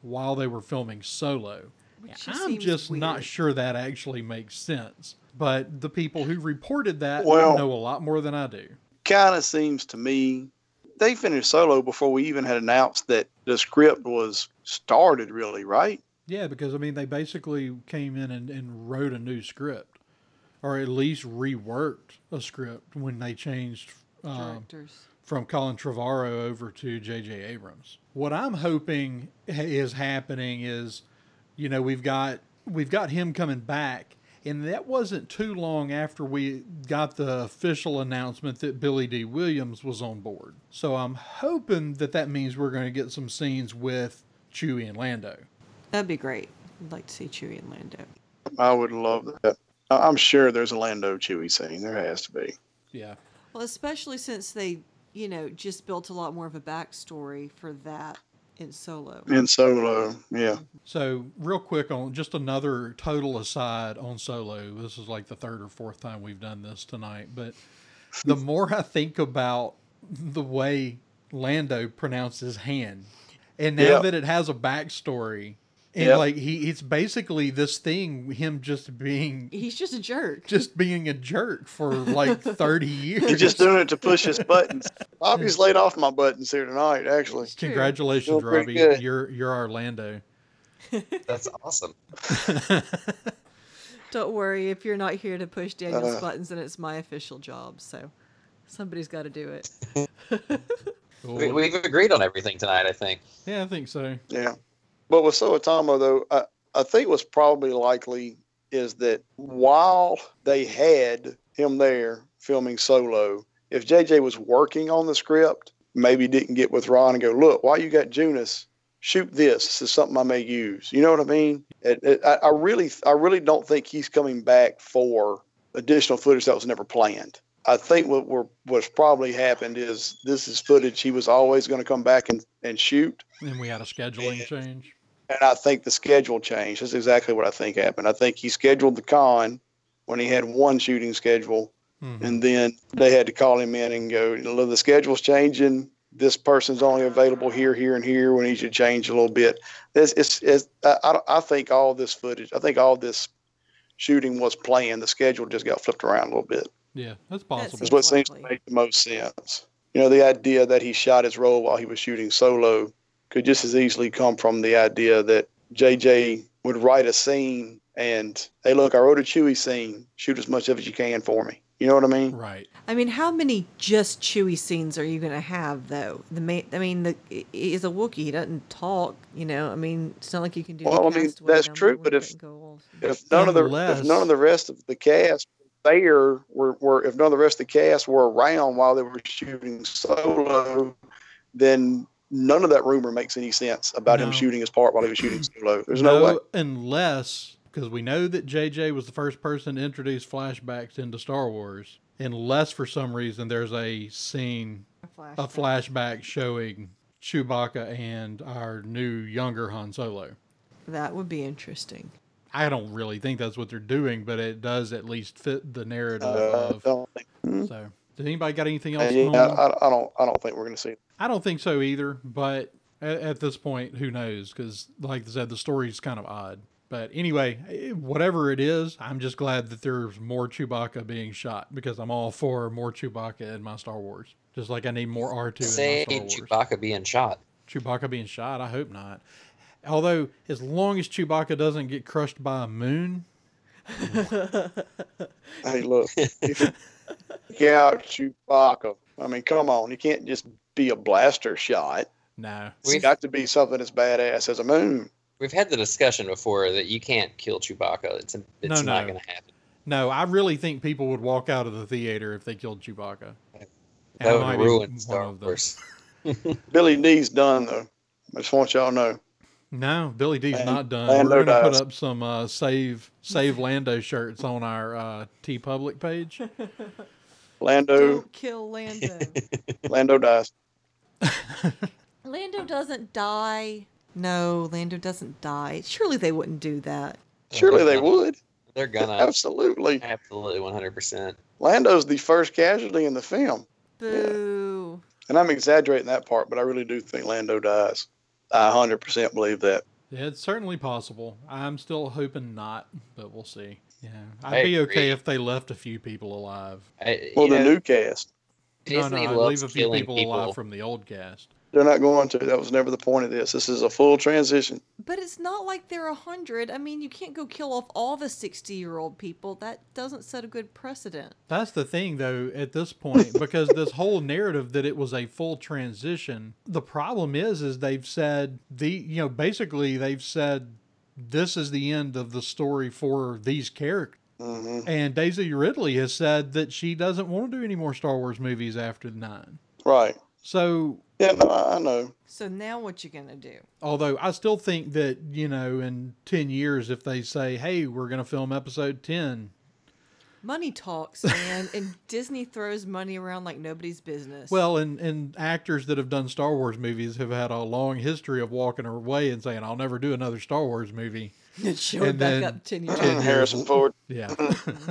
while they were filming Solo. Which just I'm seems just not sure that actually makes sense. But the people who reported that Well- know a lot more than I do. Kind of seems to me they finished Solo before we even had announced that the script was started. Really, right? Yeah, because I mean, they basically came in and, and wrote a new script, or at least reworked a script when they changed um, Directors. from Colin Trevorrow over to J.J. Abrams. What I'm hoping is happening is, you know, we've got we've got him coming back, and that wasn't too long after we got the official announcement that Billy Dee Williams was on board. So I'm hoping that that means we're going to get some scenes with Chewie and Lando. That'd be great. I'd like to see Chewie and Lando. I would love that. I- I'm sure there's a Lando Chewie scene. There has to be. Yeah. Well, especially since they, you know, just built a lot more of a backstory for that in Solo. In Solo, yeah. Mm-hmm. So, real quick on just another total aside on Solo. This is like the third or fourth time we've done this tonight, but the [LAUGHS] more I think about the way Lando pronounces hand, and now Yep. that it has a backstory, and Yep. like he, it's basically this thing, him just being He's just a jerk. just being a jerk for like [LAUGHS] thirty years. He's just doing it to push his buttons. Bobby's laid off my buttons here tonight, actually. It's. Congratulations, Doing Robbie. good. You're you're orlando [LAUGHS] That's awesome. [LAUGHS] Don't worry, if you're not here to push Daniel's Uh. buttons, then it's my official job. So somebody's got to do it. We, we've agreed on everything tonight, I think. yeah, I think so. Yeah. But with Suotamo, though, I, I think what's probably likely is that while they had him there filming Solo, if JJ was working on the script, maybe didn't get with Ron and go, look, while you got Joonas, shoot this. This is something I may use. You know what I mean? It, it, I, I really, I really don't think he's coming back for additional footage that was never planned. I think what we're, what's probably happened is this is footage he was always going to come back and, and shoot. And we had a scheduling Yeah. change. And I think the schedule changed. That's exactly what I think happened. I think he scheduled the con when he had one shooting schedule, Mhm. and then they had to call him in and go, "Look, the schedule's changing. this person's only available here, here, and here. We need you to change a little bit. It's, it's, it's I, I think all this footage, I think all this shooting was planned. The schedule just got flipped around a little bit. Yeah, that's possible. That's what seems to make the most sense. You know, the idea that he shot his role while he was shooting solo could just as easily come from the idea that JJ would write a scene and, hey, look, I wrote a Chewie scene. Shoot as much of it as you can for me. You know what I mean? Right. I mean, how many just Chewy scenes are you going to have, though? The ma- I mean, the he's a Wookiee. He doesn't talk. You know, I mean, it's not like you can do. Well, I mean, Castaway that's true, but if- can go all- If none of the if none of the rest of the cast there were, were if none of the rest of the cast were around while they were shooting solo, then none of that rumor makes any sense about him shooting his part while he was shooting solo. There's no, way. unless because we know that JJ was the first person to introduce flashbacks into Star Wars. Unless for some reason there's a scene, a flashback showing Chewbacca and our new younger Han Solo. That would be interesting. I don't really think that's what they're doing, but it does at least fit the narrative Uh, of. don't think. So, does anybody got anything else? Yeah, I, I don't. I don't think we're going to see. It. I don't think so either, but at, at this point, who knows? Because, like I said, the story's kind of odd. But anyway, eh, whatever it is, I'm just glad that there's more Chewbacca being shot because I'm all for more Chewbacca in my Star Wars. Just like I need more R2 Say in my Star Wars. Chewbacca being shot. Chewbacca being shot, I hope not. Although, as long as Chewbacca doesn't get crushed by a moon, Hey, look. [LAUGHS] Get out, Chewbacca. I mean, come on. You can't just be a blaster shot. no. It's We've- got to be something as badass as a moon. We've had the discussion before that you can't kill Chewbacca. It's it's No, not no. going to happen. No, I really think people would walk out of the theater if they killed Chewbacca. And I That might would be ruin Star of them. Wars. [LAUGHS] Billy Dee's done though. I just want y'all to know. No, Billy Dee's Land- not done. Lando We're gonna dies. put up some uh, save save Lando shirts on our uh, TeePublic page. Lando, [LAUGHS] Don't kill Lando. [LAUGHS] Lando dies. [LAUGHS] Lando doesn't die. No, Lando doesn't die. Surely they wouldn't do that. Surely they would. They're gonna Absolutely. absolutely 100. percent Lando's the first casualty in the film. Boo. And I'm exaggerating that part, but I really do think Lando dies. I 100% believe that. Yeah, it's certainly possible. I'm still hoping not, but we'll see. Yeah, I'd I be okay if they left a few people alive. Well, the new cast, Disney no, no, I'd loves leave a few killing people, people. alive from the old cast. they're not going to. That was never the point of this. This is a full transition. But it's not like they're a hundred. I mean, you can't go kill off all the sixty-year-old people. That doesn't set a good precedent. That's the thing, though, at this point, [LAUGHS] because this whole narrative that it was a full transition. The problem is, is they've said the, you know, basically they've said this is the end of the story for these characters. Hmm And Daisy Ridley has said that she doesn't want to do any more Star Wars movies after nine. Right. So, Yeah, no, I I know. So now what you gonna do? although I still think that, you know, in 10 years, if they say, hey, we're going to film episode 10, Money talks, [LAUGHS] man, and Disney throws money around like nobody's business. well, and, and actors that have done Star Wars movies have had a long history of walking away and saying, I'll never do another Star Wars movie. [LAUGHS] it showed and back then up ten years. [CLEARS THROAT] 10. Harrison Ford. Yeah.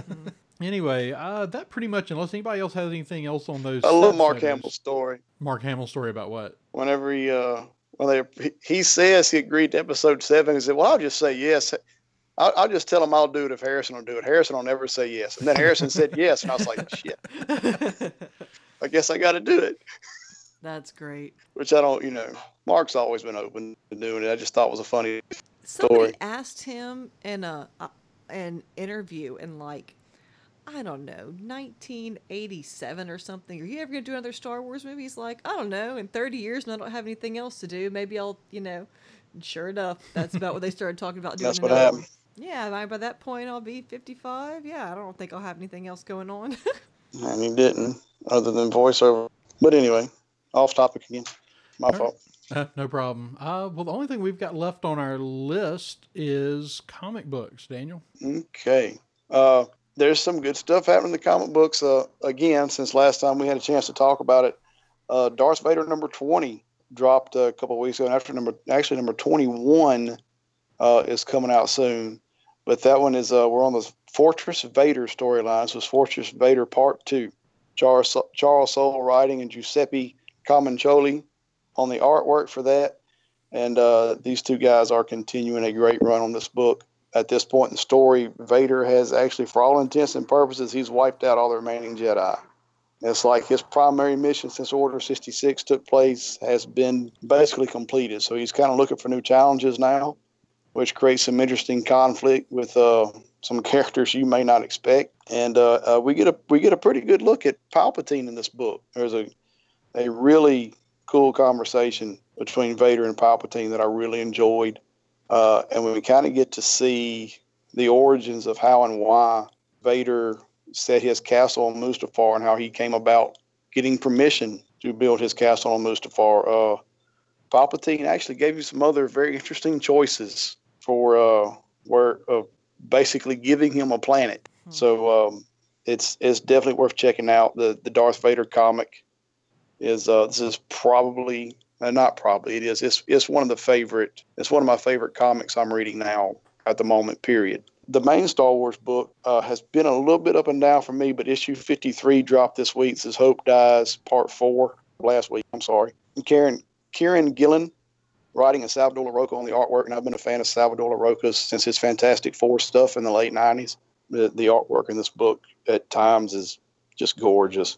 [LAUGHS] anyway, uh, that pretty much, unless anybody else has anything else on those. I love Mark photos. Hamill's story. Mark Hamill's story about what? Whenever he, uh, when they, he- he says he agreed to episode seven, he said, "Well, I'll just say yes. I'll, I'll just tell him I'll do it if Harrison will do it. Harrison will never say yes." And then Harrison said [LAUGHS] yes, and I was like, "Shit, I guess I got to do it." That's great. Which I don't, you know, Mark's always been open to doing it. I just thought it was a funny. Somebody Story. asked him in a, a an interview in like I don't know 1987 or something. Are you ever gonna do another Star Wars movie? He's like, I don't know. In 30 years, and I don't have anything else to do. Maybe I'll, you know. And sure enough, that's about what they started talking about doing. That's what another happened. one. Yeah, by, by that point, I'll be 55. Yeah, I don't think I'll have anything else going on. [LAUGHS] And he didn't, other than voiceover. But anyway, off topic again. My All right. fault. [LAUGHS] Uh, no problem. Uh, well, the only thing we've got left on our list is comic books, Daniel. Okay. Uh, there's some good stuff happening in the comic books. Uh, again, since last time we had a chance to talk about it, uh, Darth Vader number 20 dropped a couple weeks ago, and after number actually number 21 uh, is coming out soon. But that one is we're on the Fortress Vader storyline. So it's Fortress Vader Part Two. Charles Charles Soule writing and Giuseppe Camuncoli on the artwork for that. And uh, these two guys are continuing a great run on this book. At this point in the story, Vader has actually, for all intents and purposes, he's wiped out all the remaining Jedi. It's like his primary mission since Order 66 took place has been basically completed. So he's kind of looking for new challenges now, which creates some interesting conflict with uh, some characters you may not expect. And uh, uh, we get a we get a pretty good look at Palpatine in this book. There's a a really cool conversation between Vader and Palpatine that I really enjoyed, uh, and we kind of get to see the origins of how and why Vader set his castle on Mustafar and how he came about getting permission to build his castle on Mustafar. Uh, Palpatine actually gave you some other very interesting choices for uh, where uh, basically giving him a planet. Hmm. So um, it's it's definitely worth checking out. The the Darth Vader comic is uh, this is probably uh, not probably it is it's it's one of the favorite it's one of my favorite comics I'm reading now at the moment. Period the main Star Wars book uh, has been a little bit up and down for me, but issue 53 dropped this week. This is Hope Dies Part 4 last week. I'm sorry. And Kieron, Kieron Gillen writing and Salvador Larroca on the artwork, and I've been a fan of Salvador Larroca's since his Fantastic Four stuff in the late 90s. The, the artwork in this book at times is just gorgeous.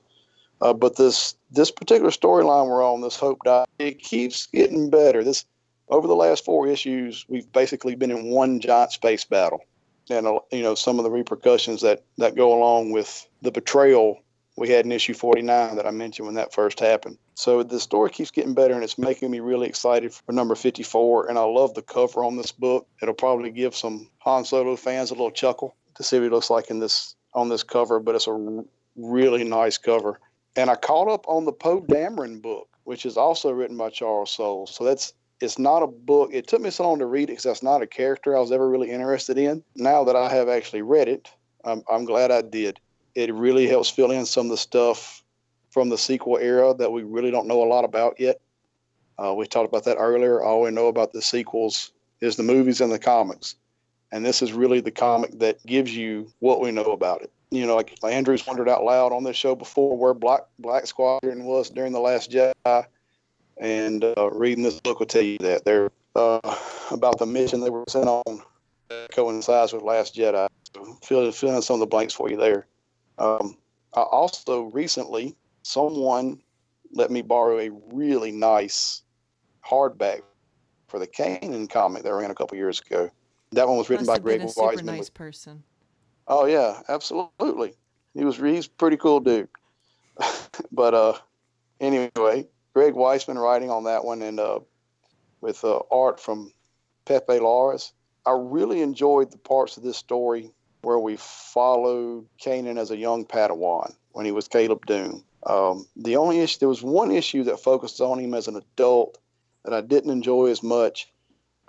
Uh, but this this particular storyline we're on, this Hope Die, it keeps getting better. This over the last four issues, we've basically been in one giant space battle and uh, you know some of the repercussions that that go along with the betrayal we had in issue 49 that I mentioned when that first happened. So the story keeps getting better and it's making me really excited for number 54. And I love the cover on this book. It'll probably give some Han Solo fans a little chuckle to see what he looks like in this on this cover, but it's a really nice cover. And I caught up on the Poe Dameron book, which is also written by Charles Soule. So that's it's not a book. It took me so long to read it because that's not a character I was ever really interested in. Now that I have actually read it, I'm, I'm glad I did. It really helps fill in some of the stuff from the sequel era that we really don't know a lot about yet. Uh, we talked about that earlier. All we know about the sequels is the movies and the comics. And this is really the comic that gives you what we know about it. You know, like Andrew's wondered out loud on this show before where Black Black Squadron was during the Last Jedi and uh, reading this book will tell you that they're uh, about the mission they were sent on coincides with Last Jedi. So fill, fill in some of the blanks for you there. Um, I also recently someone let me borrow a really nice hardback for the Kanan comic that ran a couple years ago. That one was written Must by Greg Weisman. Super nice with, person. Oh yeah, absolutely. He was he's pretty cool dude. [LAUGHS] but uh, anyway, Greg Weisman writing on that one, and uh, with uh, art from Pepe Larraz. I really enjoyed the parts of this story where we followed Kanan as a young Padawan when he was Caleb Dume. Um, the only issue, there was one issue that focused on him as an adult that I didn't enjoy as much,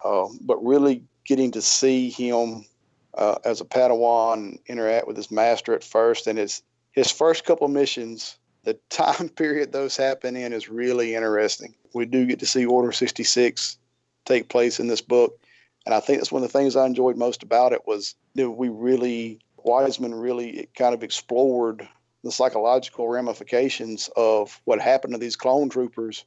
uh, but really getting to see him uh, as a Padawan interact with his master at first, and his his first couple missions the [LAUGHS] time period those happen in is really interesting. We do get to see Order 66 take place in this book. And I think that's one of the things I enjoyed most about it was that we really, Weisman really kind of explored the psychological ramifications of what happened to these clone troopers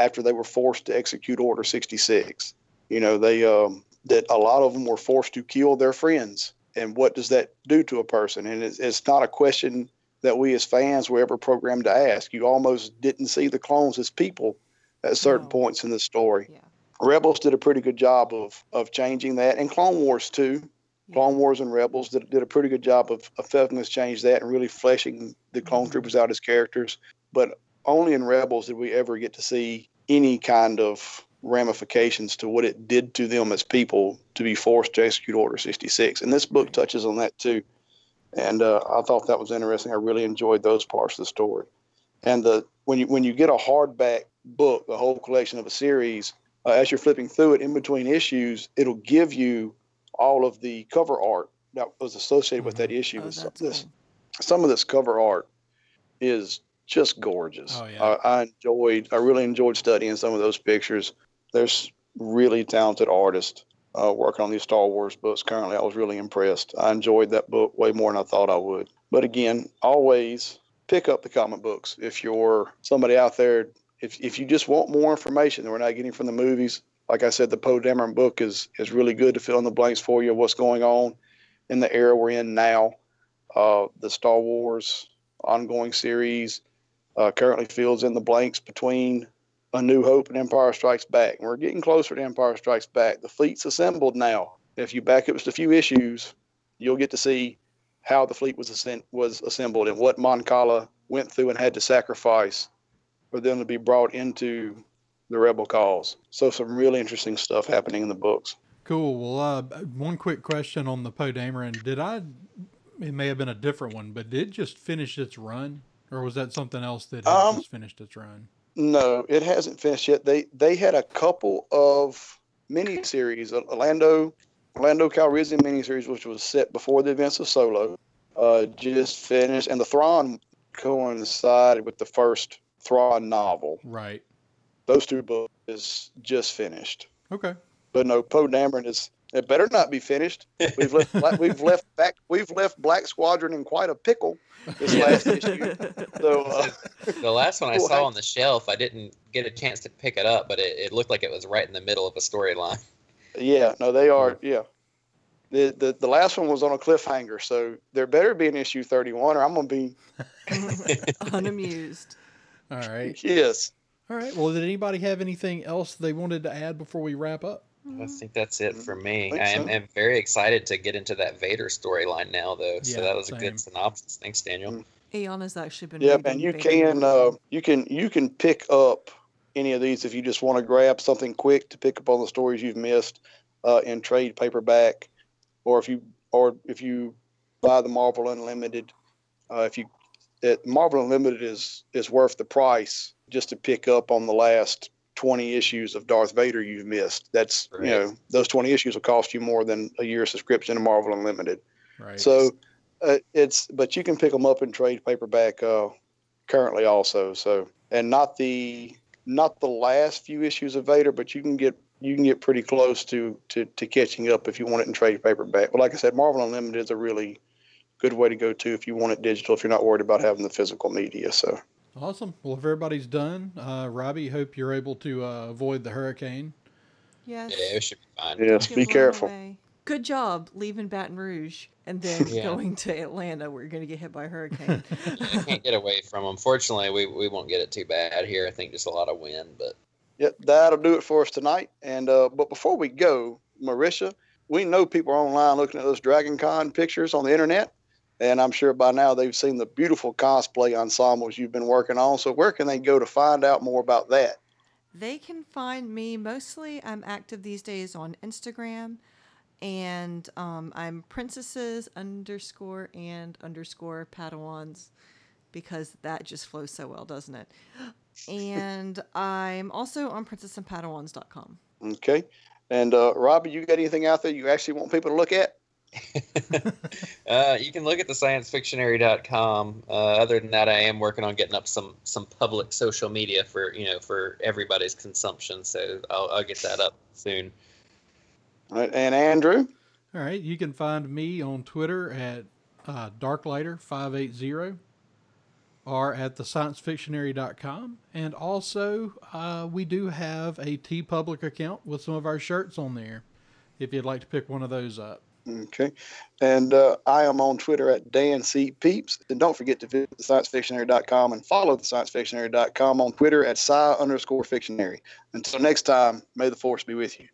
after they were forced to execute Order 66. You know, they, um, that a lot of them were forced to kill their friends. And what does that do to a person? And it's, it's not a question that we as fans were ever programmed to ask. You almost didn't see the clones as people at certain no. points in the story. Yeah. Rebels did a pretty good job of of changing that, and Clone Wars too. Yeah. Clone Wars and Rebels did, did a pretty good job of, of helping us change that and really fleshing the clone mm-hmm. troopers out as characters. But only in Rebels did we ever get to see any kind of ramifications to what it did to them as people to be forced to execute Order 66. And this book touches on that too and uh, I thought that was interesting. I really enjoyed those parts of the story. And the when you when you get a hardback book, the whole collection of a series, uh, as you're flipping through it in between issues, it'll give you all of the cover art that was associated with that mm-hmm. issue. Oh, some, this, cool. some of this cover art is just gorgeous. Oh, yeah. I, I enjoyed. I really enjoyed studying some of those pictures. There's really talented artists uh, working on these Star Wars books currently. I was really impressed. I enjoyed that book way more than I thought I would. But again, always pick up the comic books. If you're somebody out there if if you just want more information that we're not getting from the movies, like I said, the Poe Dameron book is is really good to fill in the blanks for you what's going on in the era we're in now. Uh, the Star Wars ongoing series uh, currently fills in the blanks between A New Hope and Empire Strikes Back. And we're getting closer to Empire Strikes Back. The fleet's assembled now. If you back up just a few issues, you'll get to see how the fleet was was assembled and what Mon Cala went through and had to sacrifice for them to be brought into the rebel cause. So some really interesting stuff happening in the books. Cool. Well, uh, one quick question on the Poe Dameron. Did I? It may have been a different one, but did it just finish its run, or was that something else that had Um, just finished its run? No, it hasn't finished yet. They they had a couple of mini series, Orlando Orlando Calrissian miniseries, which was set before the events of Solo, uh, just finished, and the Thrawn coincided with the first Thrawn novel. Right. Those two books is just finished. Okay. But no, Poe Dameron is. It better not be finished. We've left. Bla- [LAUGHS] we've left back. We've left Black Squadron in quite a pickle this last [LAUGHS] issue. So uh, The last one I Well, saw on the shelf, I didn't get a chance to pick it up, but it, it looked like it was right in the middle of a storyline. Yeah, no, they are. Yeah, the, the the last one was on a cliffhanger, so there better be an issue thirty one, or I'm gonna be [LAUGHS] Unamused. All right. yes. All right. Well, did anybody have anything else they wanted to add before we wrap up? I think that's it for me. Think I am, so. am very excited to get into that Vader storyline now, though. So Yeah, that was a good synopsis. Thanks, Daniel. Mm. Aeon has actually been. Yeah, reading and you Vader can uh, you can you can pick up any of these if you just want to grab something quick to pick up on the stories you've missed uh, in trade paperback, or if you or if you buy the Marvel Unlimited, uh, if you it, Marvel Unlimited is is worth the price just to pick up on the last 20 issues of Darth Vader you've missed. That's Right. you know those 20 issues will cost you more than a year subscription to Marvel Unlimited. Right. So uh, it's but you can pick them up in trade paperback uh, currently also. So and not the not the last few issues of Vader, but you can get you can get pretty close to to, to catching up if you want it in trade paperback. But like I said, Marvel Unlimited is a really good way to go to if you want it digital if you're not worried about having the physical media. So awesome. Well, if everybody's done, uh, Robbie, hope you're able to uh, avoid the hurricane. Yes. Yeah, it should be fine. yes, Get be careful. away. Good job leaving Baton Rouge and then [LAUGHS] Yeah. going to Atlanta where you're going to get hit by a hurricane. [LAUGHS] [LAUGHS] I can't get away from them. Fortunately, we, we won't get it too bad here. I think just a lot of wind, but Yep, that'll do it for us tonight. And uh, but before we go, Marisha, we know people are online looking at those Dragon Con pictures on the internet, and I'm sure by now they've seen the beautiful cosplay ensembles you've been working on. So where can they go to find out more about that? They can find me mostly. I'm active these days on Instagram, and um, I'm princesses underscore and underscore Padawans because that just flows so well, doesn't it? [LAUGHS] And I'm also on princessandpadawans.com. Okay. And uh, Robbie, you got anything out there you actually want people to look at? [LAUGHS] uh, you can look at the sciencefictionary.com. Uh, other than that, I am working on getting up some some public social media for you know for everybody's consumption. So I'll, I'll get that up soon. All right, And Andrew, All right. You can find me on Twitter at uh, darklighter580 or at the sciencefictionary.com. And also, uh, we do have a TeePublic account with some of our shirts on there if you'd like to pick one of those up. Okay. And uh, I am on Twitter at Dan C. Peeps. And don't forget to visit sciencefictionary.com and follow the sciencefictionary.com on Twitter at sci underscore fictionary. Until next time, may the force be with you.